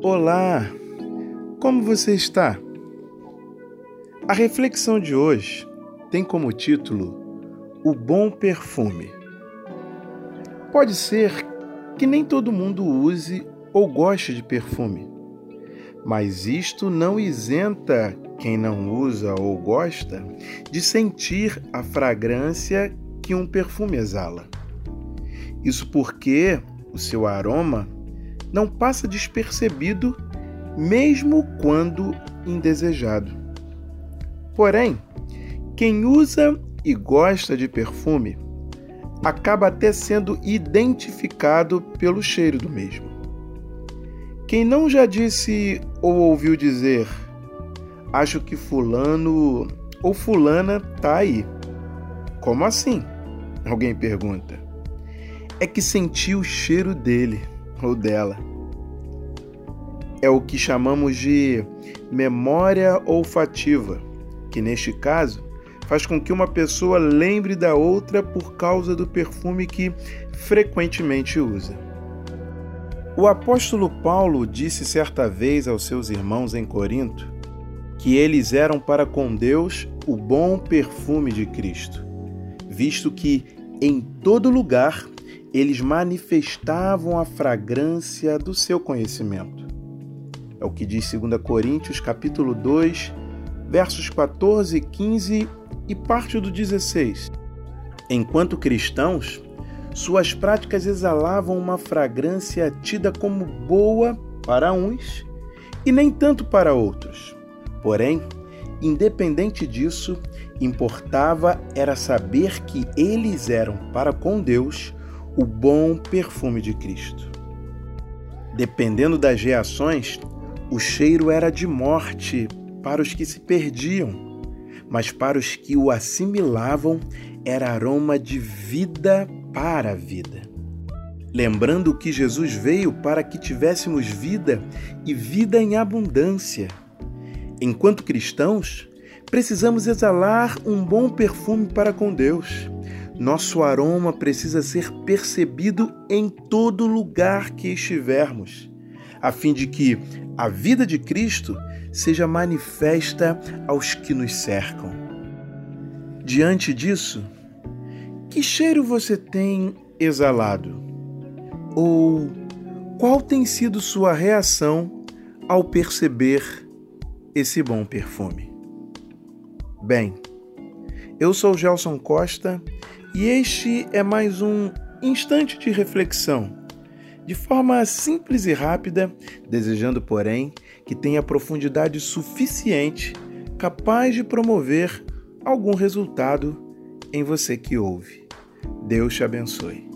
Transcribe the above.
Olá! Como você está? A reflexão de hoje tem como título O Bom Perfume. Pode ser que nem todo mundo use ou goste de perfume, mas isto não isenta quem não usa ou gosta de sentir a fragrância que um perfume exala. Isso porque o seu aroma não passa despercebido, mesmo quando indesejado. Porém, quem usa e gosta de perfume acaba até sendo identificado pelo cheiro do mesmo. Quem não já disse ou ouviu dizer, acho que Fulano ou Fulana tá aí. Como assim? Alguém pergunta. É que sentiu o cheiro dele ou dela. É o que chamamos de memória olfativa, que neste caso faz com que uma pessoa lembre da outra por causa do perfume que frequentemente usa. O apóstolo Paulo disse certa vez aos seus irmãos em Corinto que eles eram para com Deus o bom perfume de Cristo, visto que em todo lugar eles manifestavam a fragrância do seu conhecimento. É o que diz 2 Coríntios capítulo 2, versos 14 e 15 e parte do 16. Enquanto cristãos, suas práticas exalavam uma fragrância tida como boa para uns e nem tanto para outros. Porém, independente disso, importava era saber que eles eram para com Deus o bom perfume de Cristo. Dependendo das reações, o cheiro era de morte para os que se perdiam, mas para os que o assimilavam era aroma de vida para a vida. Lembrando que Jesus veio para que tivéssemos vida e vida em abundância. Enquanto cristãos, precisamos exalar um bom perfume para com Deus nosso aroma precisa ser percebido em todo lugar que estivermos, a fim de que a vida de Cristo seja manifesta aos que nos cercam. Diante disso, que cheiro você tem exalado? Ou qual tem sido sua reação ao perceber esse bom perfume? Bem, eu sou Gelson Costa e este é mais um instante de reflexão, de forma simples e rápida, desejando, porém, que tenha profundidade suficiente capaz de promover algum resultado em você que ouve. Deus te abençoe.